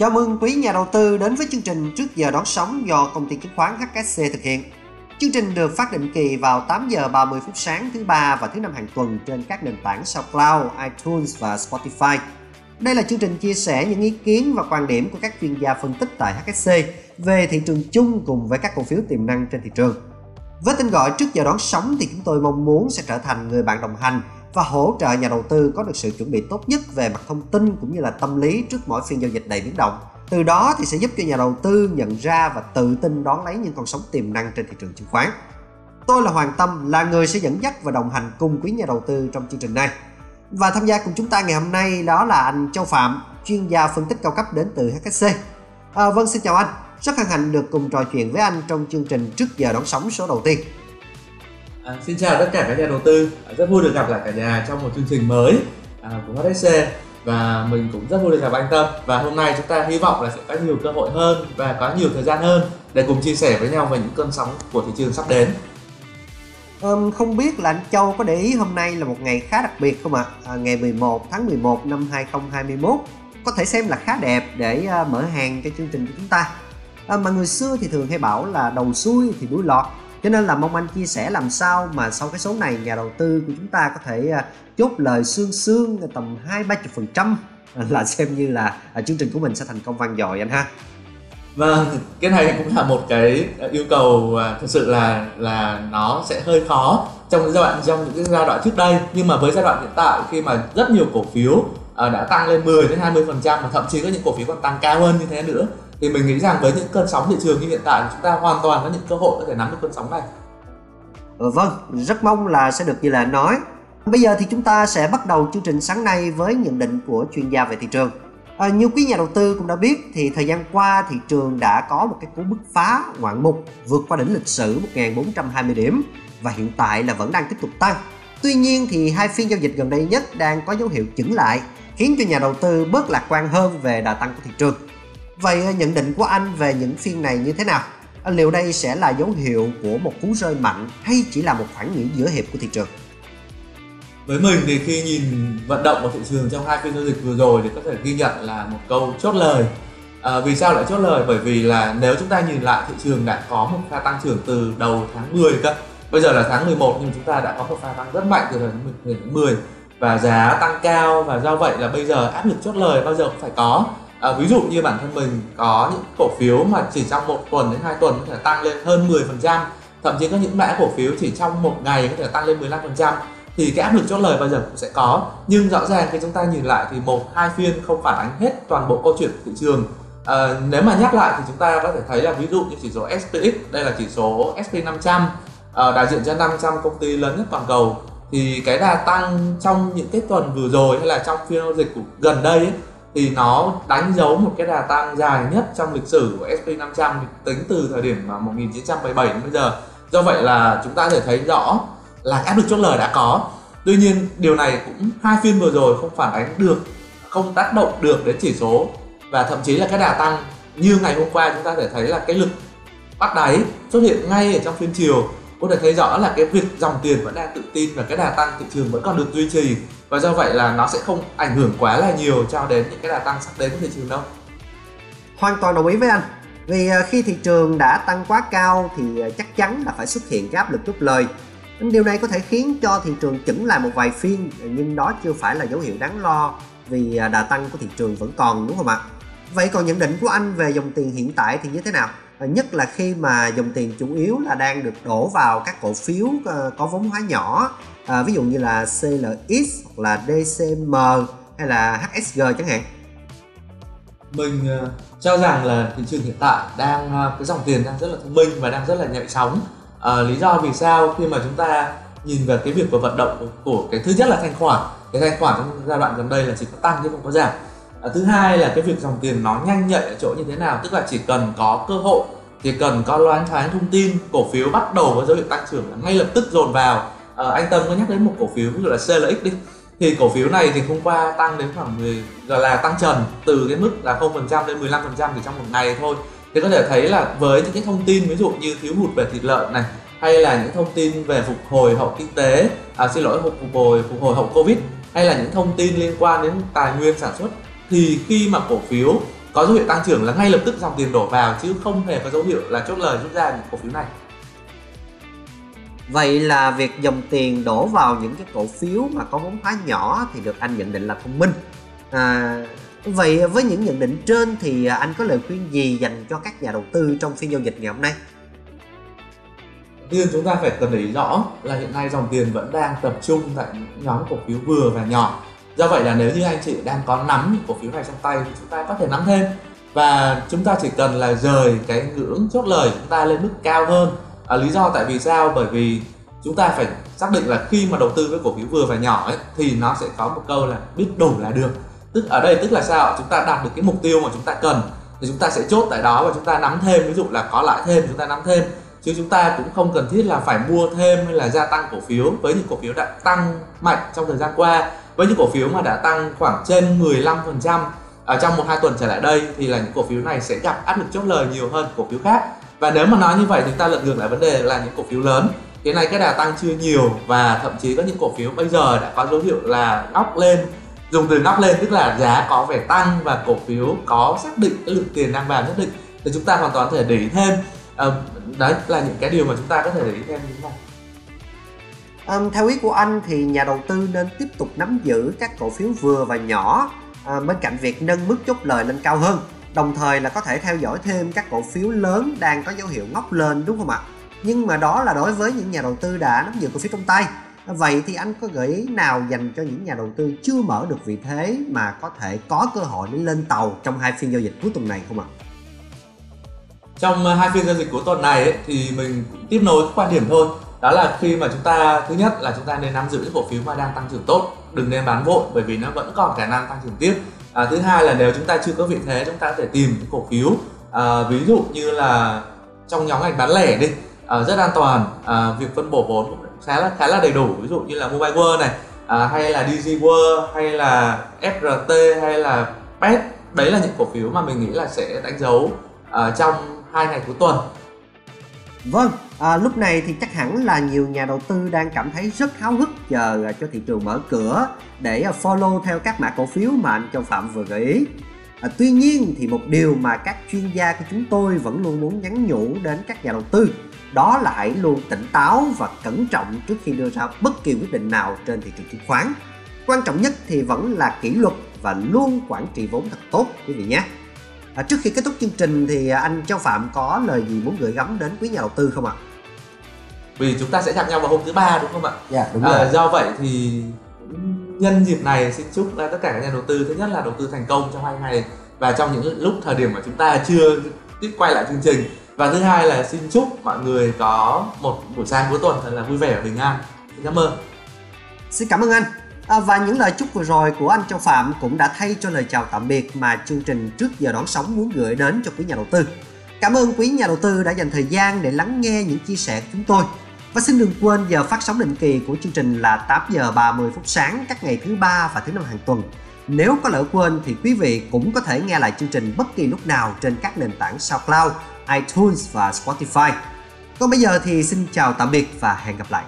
Chào mừng quý nhà đầu tư đến với chương trình trước giờ đón sóng do công ty chứng khoán HKC thực hiện. Chương trình được phát định kỳ vào 8 giờ 30 phút sáng thứ ba và thứ năm hàng tuần trên các nền tảng SoundCloud, iTunes và Spotify. Đây là chương trình chia sẻ những ý kiến và quan điểm của các chuyên gia phân tích tại HSC về thị trường chung cùng với các cổ phiếu tiềm năng trên thị trường. Với tên gọi trước giờ đón sóng thì chúng tôi mong muốn sẽ trở thành người bạn đồng hành và hỗ trợ nhà đầu tư có được sự chuẩn bị tốt nhất về mặt thông tin cũng như là tâm lý trước mỗi phiên giao dịch đầy biến động. Từ đó thì sẽ giúp cho nhà đầu tư nhận ra và tự tin đón lấy những con sóng tiềm năng trên thị trường chứng khoán. Tôi là Hoàng Tâm, là người sẽ dẫn dắt và đồng hành cùng quý nhà đầu tư trong chương trình này. Và tham gia cùng chúng ta ngày hôm nay đó là anh Châu Phạm, chuyên gia phân tích cao cấp đến từ HSC. À, vâng, xin chào anh. Rất hân hạnh được cùng trò chuyện với anh trong chương trình trước giờ đón sóng số đầu tiên. À, xin chào tất cả các nhà đầu tư, à, rất vui được gặp lại cả nhà trong một chương trình mới à, của HSC và mình cũng rất vui được gặp anh Tâm và hôm nay chúng ta hy vọng là sẽ có nhiều cơ hội hơn và có nhiều thời gian hơn để cùng chia sẻ với nhau về những cơn sóng của thị trường sắp đến. Um, không biết là anh Châu có để ý hôm nay là một ngày khá đặc biệt không ạ? À? À, ngày 11 tháng 11 năm 2021 có thể xem là khá đẹp để uh, mở hàng cho chương trình của chúng ta. À, mà người xưa thì thường hay bảo là đầu xuôi thì đuôi lọt cho nên là mong anh chia sẻ làm sao mà sau cái số này nhà đầu tư của chúng ta có thể à, chốt lời xương xương tầm hai ba chục phần trăm là xem như là à, chương trình của mình sẽ thành công vang dội anh ha. Vâng, cái này cũng là một cái à, yêu cầu thực sự là là nó sẽ hơi khó trong giai đoạn trong những cái giai đoạn trước đây. Nhưng mà với giai đoạn hiện tại khi mà rất nhiều cổ phiếu đã tăng lên 10 đến 20 phần trăm và thậm chí có những cổ phiếu còn tăng cao hơn như thế nữa thì mình nghĩ rằng với những cơn sóng thị trường như hiện tại chúng ta hoàn toàn có những cơ hội có thể nắm được cơn sóng này. Ừ, vâng rất mong là sẽ được như là nói. Bây giờ thì chúng ta sẽ bắt đầu chương trình sáng nay với nhận định của chuyên gia về thị trường. À, như quý nhà đầu tư cũng đã biết thì thời gian qua thị trường đã có một cái cú bứt phá ngoạn mục vượt qua đỉnh lịch sử 1420 điểm và hiện tại là vẫn đang tiếp tục tăng. Tuy nhiên thì hai phiên giao dịch gần đây nhất đang có dấu hiệu chững lại khiến cho nhà đầu tư bớt lạc quan hơn về đà tăng của thị trường. Vậy ờ, nhận định của anh về những phiên này như thế nào? Ờ, liệu đây sẽ là dấu hiệu của một cú rơi mạnh hay chỉ là một khoảng nghỉ giữa hiệp của thị trường? Với mình thì khi nhìn vận động của thị trường trong hai phiên giao dịch vừa rồi thì có thể ghi nhận là một câu chốt lời. À, vì sao lại chốt lời? Bởi vì là nếu chúng ta nhìn lại thị trường đã có một pha tăng trưởng từ đầu tháng 10 cơ. Bây giờ là tháng 11 nhưng chúng ta đã có một pha tăng rất mạnh từ tháng 10 và giá tăng cao và do vậy là bây giờ áp lực chốt lời bao giờ cũng phải có à, ví dụ như bản thân mình có những cổ phiếu mà chỉ trong một tuần đến hai tuần có thể tăng lên hơn 10% thậm chí có những mã cổ phiếu chỉ trong một ngày có thể tăng lên 15% thì cái áp lực chốt lời bao giờ cũng sẽ có. Nhưng rõ ràng khi chúng ta nhìn lại thì một hai phiên không phản ánh hết toàn bộ câu chuyện của thị trường. À, nếu mà nhắc lại thì chúng ta có thể thấy là ví dụ như chỉ số SPX đây là chỉ số SP 500 à, đại diện cho 500 công ty lớn nhất toàn cầu thì cái đà tăng trong những cái tuần vừa rồi hay là trong phiên giao dịch của gần đây ấy, thì nó đánh dấu một cái đà tăng dài nhất trong lịch sử của SP500 tính từ thời điểm 1977 đến bây giờ. Do vậy là chúng ta có thể thấy rõ là áp lực chốt lời đã có. Tuy nhiên điều này cũng hai phiên vừa rồi không phản ánh được, không tác động được đến chỉ số và thậm chí là cái đà tăng như ngày hôm qua chúng ta có thể thấy là cái lực bắt đáy xuất hiện ngay ở trong phiên chiều có thể thấy rõ là cái việc dòng tiền vẫn đang tự tin và cái đà tăng thị trường vẫn còn được duy trì và do vậy là nó sẽ không ảnh hưởng quá là nhiều cho đến những cái đà tăng sắp đến của thị trường đâu. Hoàn toàn đồng ý với anh. Vì à, khi thị trường đã tăng quá cao thì à, chắc chắn là phải xuất hiện cái áp lực chốt lời. Điều này có thể khiến cho thị trường chững lại một vài phiên, nhưng đó chưa phải là dấu hiệu đáng lo vì à, đà tăng của thị trường vẫn còn, đúng không ạ? Vậy còn nhận định của anh về dòng tiền hiện tại thì như thế nào? Ờ, nhất là khi mà dòng tiền chủ yếu là đang được đổ vào các cổ phiếu ờ, có vốn hóa nhỏ. À, ví dụ như là CLX hoặc là DCM hay là HSG chẳng hạn. Mình cho rằng là thị trường hiện tại đang cái dòng tiền đang rất là thông minh và đang rất là nhạy sóng à, lý do vì sao khi mà chúng ta nhìn về cái việc của vận động của cái thứ nhất là thanh khoản. Cái thanh khoản trong giai đoạn gần đây là chỉ có tăng chứ không có giảm. À, thứ hai là cái việc dòng tiền nó nhanh nhạy ở chỗ như thế nào tức là chỉ cần có cơ hội chỉ cần có loáng thoáng thông tin cổ phiếu bắt đầu có dấu hiệu tăng trưởng là ngay lập tức dồn vào. À, anh tâm có nhắc đến một cổ phiếu ví dụ là CLX đi. Thì cổ phiếu này thì hôm qua tăng đến khoảng 10 gọi là tăng trần từ cái mức là 0% đến 15% chỉ trong một ngày thôi. Thì có thể thấy là với những cái thông tin ví dụ như thiếu hụt về thịt lợn này hay là những thông tin về phục hồi hậu kinh tế à, xin lỗi phục hồi phục hồi hậu covid hay là những thông tin liên quan đến tài nguyên sản xuất thì khi mà cổ phiếu có dấu hiệu tăng trưởng là ngay lập tức dòng tiền đổ vào chứ không hề có dấu hiệu là chốt lời rút ra những cổ phiếu này Vậy là việc dòng tiền đổ vào những cái cổ phiếu mà có vốn hóa nhỏ thì được anh nhận định là thông minh. À, vậy với những nhận định trên thì anh có lời khuyên gì dành cho các nhà đầu tư trong phiên giao dịch ngày hôm nay? tiên chúng ta phải cần để ý rõ là hiện nay dòng tiền vẫn đang tập trung tại nhóm cổ phiếu vừa và nhỏ do vậy là nếu như anh chị đang có nắm những cổ phiếu này trong tay thì chúng ta có thể nắm thêm. Và chúng ta chỉ cần là rời cái ngưỡng chốt lời chúng ta lên mức cao hơn. À, lý do tại vì sao? Bởi vì chúng ta phải xác định là khi mà đầu tư với cổ phiếu vừa và nhỏ ấy, thì nó sẽ có một câu là biết đủ là được. Tức ở đây tức là sao? Chúng ta đạt được cái mục tiêu mà chúng ta cần. Thì chúng ta sẽ chốt tại đó và chúng ta nắm thêm. Ví dụ là có lãi thêm chúng ta nắm thêm chứ chúng ta cũng không cần thiết là phải mua thêm hay là gia tăng cổ phiếu. Với những cổ phiếu đã tăng mạnh trong thời gian qua, với những cổ phiếu mà đã tăng khoảng trên 15% ở trong một hai tuần trở lại đây, thì là những cổ phiếu này sẽ gặp áp lực chốt lời nhiều hơn cổ phiếu khác. Và nếu mà nói như vậy thì ta lật ngược lại vấn đề là những cổ phiếu lớn. Cái này cái đà tăng chưa nhiều và thậm chí có những cổ phiếu bây giờ đã có dấu hiệu là ngóc lên, dùng từ ngóc lên tức là giá có vẻ tăng và cổ phiếu có xác định cái lượng tiền đang vào nhất định. Thì chúng ta hoàn toàn có thể để ý thêm à, đấy là những cái điều mà chúng ta có thể để ý thêm như thế này. Um, theo ý của anh thì nhà đầu tư nên tiếp tục nắm giữ các cổ phiếu vừa và nhỏ à, bên cạnh việc nâng mức chốt lời lên cao hơn đồng thời là có thể theo dõi thêm các cổ phiếu lớn đang có dấu hiệu ngóc lên đúng không ạ? Nhưng mà đó là đối với những nhà đầu tư đã nắm giữ cổ phiếu trong tay. Vậy thì anh có gợi ý nào dành cho những nhà đầu tư chưa mở được vị thế mà có thể có cơ hội để lên tàu trong hai phiên giao dịch cuối tuần này không ạ? Trong ờ, hai phiên giao dịch cuối tuần này ấy, thì mình cũng tiếp nối quan điểm thôi. Đó là khi mà chúng ta thứ nhất là chúng ta nên nắm giữ những cổ phiếu mà đang tăng trưởng tốt đừng nên bán vội bởi vì nó vẫn còn khả năng tăng trưởng tiếp. À, thứ hai là nếu chúng ta chưa có vị thế chúng ta có thể tìm những cổ phiếu à, ví dụ như là trong nhóm ngành bán lẻ đi à, rất an toàn. À, việc phân bổ vốn cũng khá là khá là đầy đủ ví dụ như là mobile world này à, hay là DG World hay là FRT hay là PET đấy là những cổ phiếu mà mình nghĩ là sẽ đánh dấu à, trong hai ngày cuối tuần Vâng, à, lúc này thì chắc hẳn là nhiều nhà đầu tư đang cảm thấy rất háo hức chờ à, cho thị trường mở cửa để à, follow theo các mã cổ phiếu mà anh Châu Phạm vừa gợi ý. À, tuy nhiên thì một điều mà các chuyên gia của chúng tôi vẫn luôn muốn nhắn nhủ đến các nhà đầu tư đó là hãy luôn tỉnh táo và cẩn trọng trước khi đưa ra bất kỳ quyết định nào trên thị trường chứng khoán. Quan trọng nhất thì vẫn là kỷ luật và luôn quản trị vốn thật tốt quý vị nhé. À, trước khi kết thúc chương trình thì anh Châu Phạm có lời gì muốn gửi gắm đến quý nhà đầu tư không ạ? Vì chúng ta sẽ gặp nhau vào hôm thứ ba đúng không ạ? Dạ đúng à, rồi. do vậy thì nhân dịp này xin chúc tất cả các nhà đầu tư thứ nhất là đầu tư thành công trong hai ngày và trong những lúc thời điểm mà chúng ta chưa tiếp quay lại chương trình và thứ hai là xin chúc mọi người có một buổi sáng cuối tuần thật là vui vẻ và bình an xin cảm ơn xin cảm ơn anh À, và những lời chúc vừa rồi của anh Châu Phạm cũng đã thay cho lời chào tạm biệt mà chương trình trước giờ đón sóng muốn gửi đến cho quý nhà đầu tư. Cảm ơn quý nhà đầu tư đã dành thời gian để lắng nghe những chia sẻ của chúng tôi. Và xin đừng quên giờ phát sóng định kỳ của chương trình là 8 giờ 30 phút sáng các ngày thứ ba và thứ năm hàng tuần. Nếu có lỡ quên thì quý vị cũng có thể nghe lại chương trình bất kỳ lúc nào trên các nền tảng SoundCloud, iTunes và Spotify. Còn bây giờ thì xin chào tạm biệt và hẹn gặp lại.